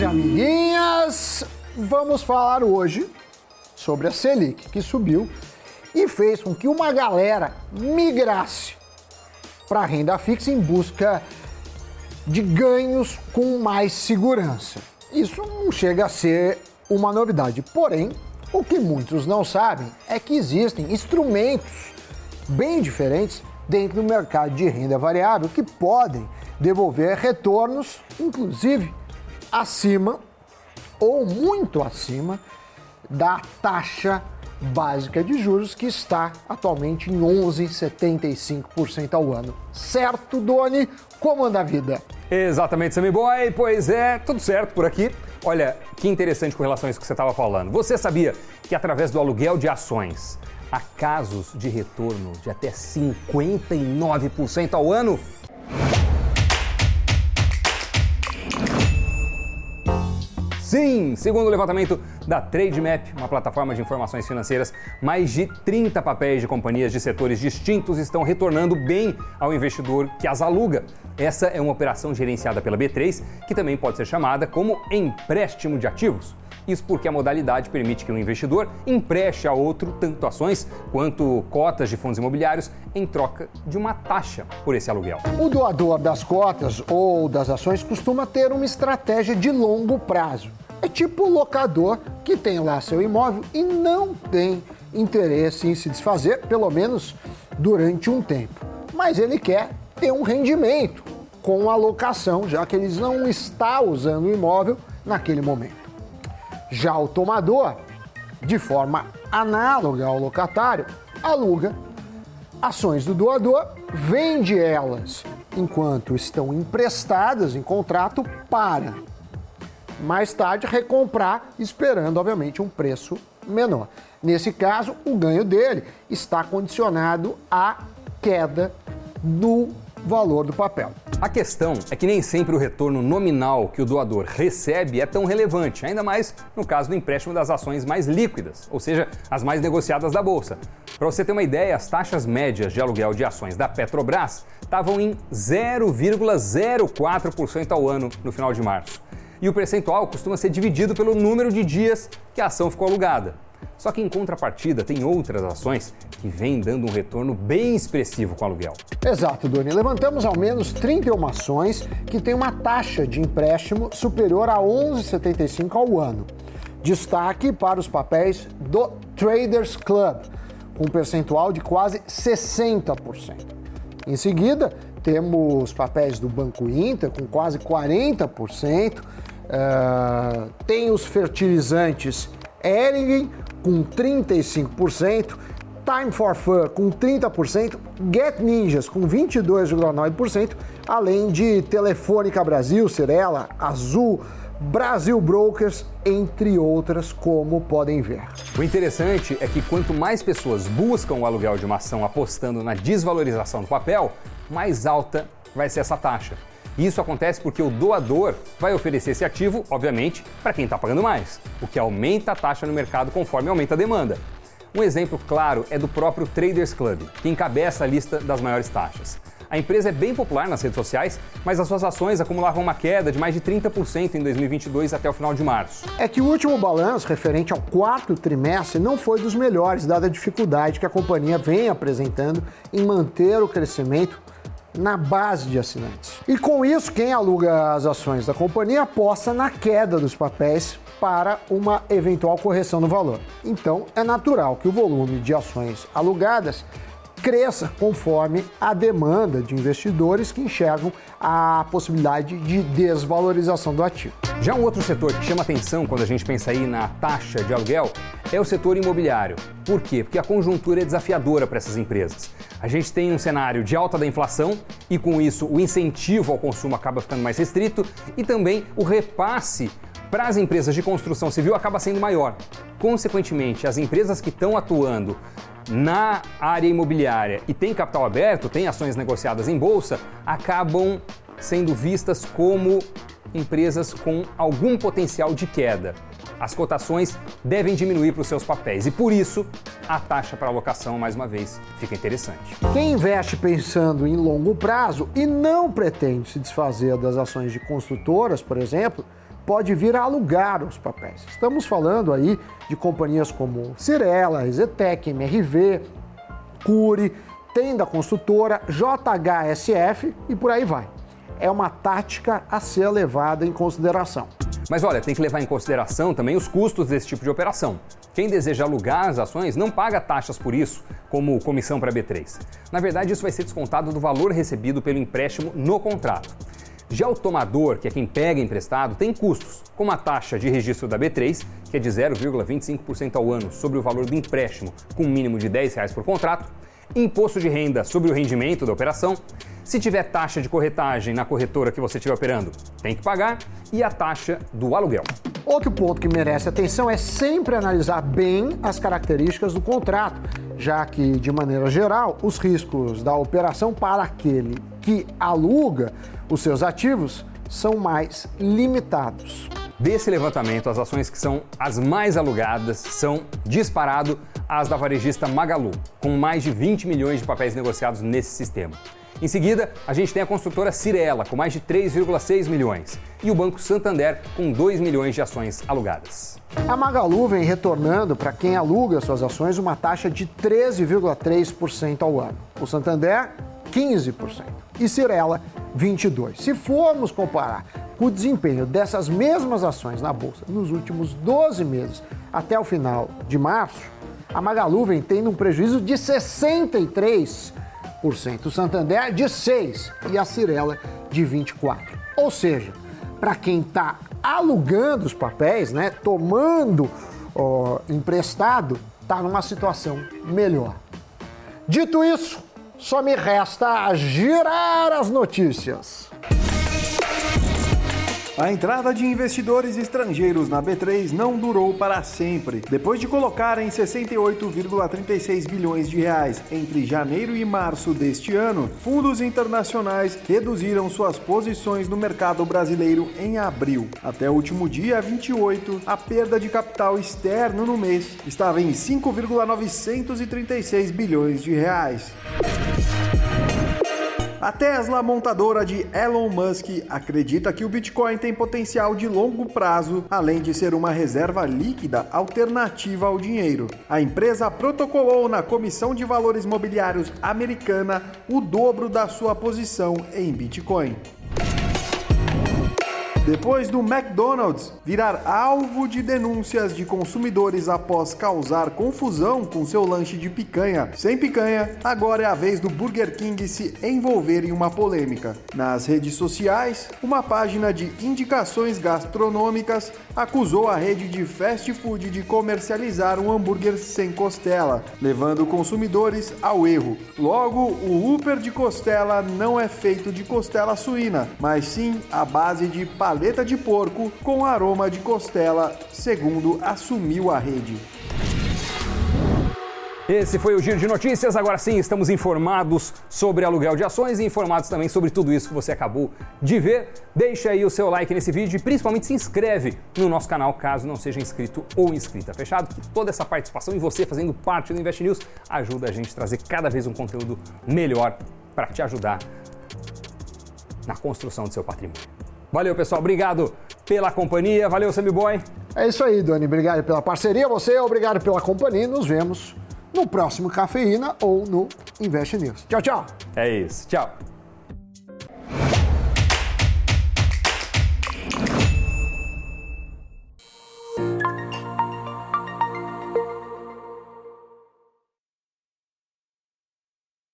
e amiguinhas, vamos falar hoje sobre a Selic, que subiu e fez com que uma galera migrasse para a renda fixa em busca de ganhos com mais segurança. Isso não chega a ser uma novidade, porém, o que muitos não sabem é que existem instrumentos bem diferentes dentro do mercado de renda variável que podem devolver retornos, inclusive acima ou muito acima da taxa básica de juros que está atualmente em 11,75% ao ano. Certo, Doni? Como anda a vida? Exatamente, Sammy Boy. Pois é, tudo certo por aqui. Olha, que interessante com relação a isso que você estava falando. Você sabia que através do aluguel de ações há casos de retorno de até 59% ao ano? Sim, segundo o levantamento da Trademap, uma plataforma de informações financeiras, mais de 30 papéis de companhias de setores distintos estão retornando bem ao investidor que as aluga. Essa é uma operação gerenciada pela B3, que também pode ser chamada como empréstimo de ativos. Isso porque a modalidade permite que um investidor empreste a outro tanto ações quanto cotas de fundos imobiliários em troca de uma taxa por esse aluguel. O doador das cotas ou das ações costuma ter uma estratégia de longo prazo. É tipo o locador que tem lá seu imóvel e não tem interesse em se desfazer, pelo menos durante um tempo. Mas ele quer ter um rendimento com a locação, já que ele não está usando o imóvel naquele momento. Já o tomador, de forma análoga ao locatário, aluga ações do doador, vende elas enquanto estão emprestadas em contrato para mais tarde recomprar, esperando, obviamente, um preço menor. Nesse caso, o ganho dele está condicionado à queda do valor do papel. A questão é que nem sempre o retorno nominal que o doador recebe é tão relevante, ainda mais no caso do empréstimo das ações mais líquidas, ou seja, as mais negociadas da bolsa. Para você ter uma ideia, as taxas médias de aluguel de ações da Petrobras estavam em 0,04% ao ano no final de março. E o percentual costuma ser dividido pelo número de dias que a ação ficou alugada. Só que em contrapartida, tem outras ações que vêm dando um retorno bem expressivo com aluguel. Exato, Doni. Levantamos ao menos 31 ações que têm uma taxa de empréstimo superior a 11,75 ao ano. Destaque para os papéis do Traders Club, com um percentual de quase 60%. Em seguida, temos papéis do Banco Inter, com quase 40%. Uh, tem os fertilizantes Eringen, com 35%, Time for Fun com 30%, Get Ninjas com 22,9%, além de Telefônica Brasil, Cirela, Azul, Brasil Brokers, entre outras, como podem ver. O interessante é que quanto mais pessoas buscam o aluguel de uma ação apostando na desvalorização do papel, mais alta vai ser essa taxa. Isso acontece porque o doador vai oferecer esse ativo, obviamente, para quem está pagando mais, o que aumenta a taxa no mercado conforme aumenta a demanda. Um exemplo claro é do próprio Traders Club, que encabeça a lista das maiores taxas. A empresa é bem popular nas redes sociais, mas as suas ações acumulavam uma queda de mais de 30% em 2022 até o final de março. É que o último balanço referente ao quarto trimestre não foi dos melhores, dada a dificuldade que a companhia vem apresentando em manter o crescimento na base de assinantes. E com isso, quem aluga as ações da companhia aposta na queda dos papéis para uma eventual correção no valor. Então, é natural que o volume de ações alugadas cresça conforme a demanda de investidores que enxergam a possibilidade de desvalorização do ativo. Já um outro setor que chama atenção quando a gente pensa aí na taxa de aluguel é o setor imobiliário. Por quê? Porque a conjuntura é desafiadora para essas empresas. A gente tem um cenário de alta da inflação e com isso o incentivo ao consumo acaba ficando mais restrito e também o repasse para as empresas de construção civil acaba sendo maior. Consequentemente, as empresas que estão atuando na área imobiliária e têm capital aberto, têm ações negociadas em bolsa, acabam sendo vistas como empresas com algum potencial de queda. As cotações devem diminuir para os seus papéis e por isso a taxa para alocação, mais uma vez, fica interessante. Quem investe pensando em longo prazo e não pretende se desfazer das ações de construtoras, por exemplo, pode vir a alugar os papéis. Estamos falando aí de companhias como Cirela, Ezetec, MRV, Cure, Tenda Construtora, JHSF e por aí vai. É uma tática a ser levada em consideração. Mas olha, tem que levar em consideração também os custos desse tipo de operação. Quem deseja alugar as ações não paga taxas por isso, como comissão para B3. Na verdade, isso vai ser descontado do valor recebido pelo empréstimo no contrato. Já o tomador, que é quem pega emprestado, tem custos, como a taxa de registro da B3, que é de 0,25% ao ano sobre o valor do empréstimo, com um mínimo de 10 reais por contrato, imposto de renda sobre o rendimento da operação, se tiver taxa de corretagem na corretora que você estiver operando, tem que pagar, e a taxa do aluguel. Outro ponto que merece atenção é sempre analisar bem as características do contrato, já que, de maneira geral, os riscos da operação para aquele que aluga os seus ativos são mais limitados. Desse levantamento, as ações que são as mais alugadas são disparado as da varejista Magalu, com mais de 20 milhões de papéis negociados nesse sistema. Em seguida, a gente tem a construtora Cirela, com mais de 3,6 milhões, e o Banco Santander, com 2 milhões de ações alugadas. A Magalu vem retornando para quem aluga suas ações uma taxa de 13,3% ao ano. O Santander, 15%. E Cirela, 22%. Se formos comparar com o desempenho dessas mesmas ações na Bolsa nos últimos 12 meses até o final de março, a Magalu vem tendo um prejuízo de 63%, o Santander de 6% e a Cirela de 24%. Ou seja, para quem está alugando os papéis, né, tomando ó, emprestado, está numa situação melhor. Dito isso, só me resta girar as notícias. A entrada de investidores estrangeiros na B3 não durou para sempre. Depois de colocarem 68,36 bilhões de reais entre janeiro e março deste ano, fundos internacionais reduziram suas posições no mercado brasileiro em abril. Até o último dia 28, a perda de capital externo no mês estava em 5,936 bilhões de reais. A Tesla, montadora de Elon Musk, acredita que o Bitcoin tem potencial de longo prazo, além de ser uma reserva líquida alternativa ao dinheiro. A empresa protocolou na Comissão de Valores Mobiliários americana o dobro da sua posição em Bitcoin. Depois do McDonald's virar alvo de denúncias de consumidores após causar confusão com seu lanche de picanha sem picanha, agora é a vez do Burger King se envolver em uma polêmica. Nas redes sociais, uma página de indicações gastronômicas acusou a rede de fast food de comercializar um hambúrguer sem costela, levando consumidores ao erro. Logo, o Upper de costela não é feito de costela suína, mas sim à base de paleta de porco com aroma de costela, segundo assumiu a rede. Esse foi o Giro de Notícias. Agora sim, estamos informados sobre aluguel de ações e informados também sobre tudo isso que você acabou de ver. Deixa aí o seu like nesse vídeo e principalmente se inscreve no nosso canal caso não seja inscrito ou inscrita. Fechado? Que toda essa participação e você fazendo parte do Invest News ajuda a gente a trazer cada vez um conteúdo melhor para te ajudar na construção do seu patrimônio. Valeu, pessoal. Obrigado pela companhia. Valeu, Boy. É isso aí, Dani. Obrigado pela parceria. Você, obrigado pela companhia. Nos vemos no próximo Cafeína ou no Invest News. Tchau, tchau. É isso. Tchau.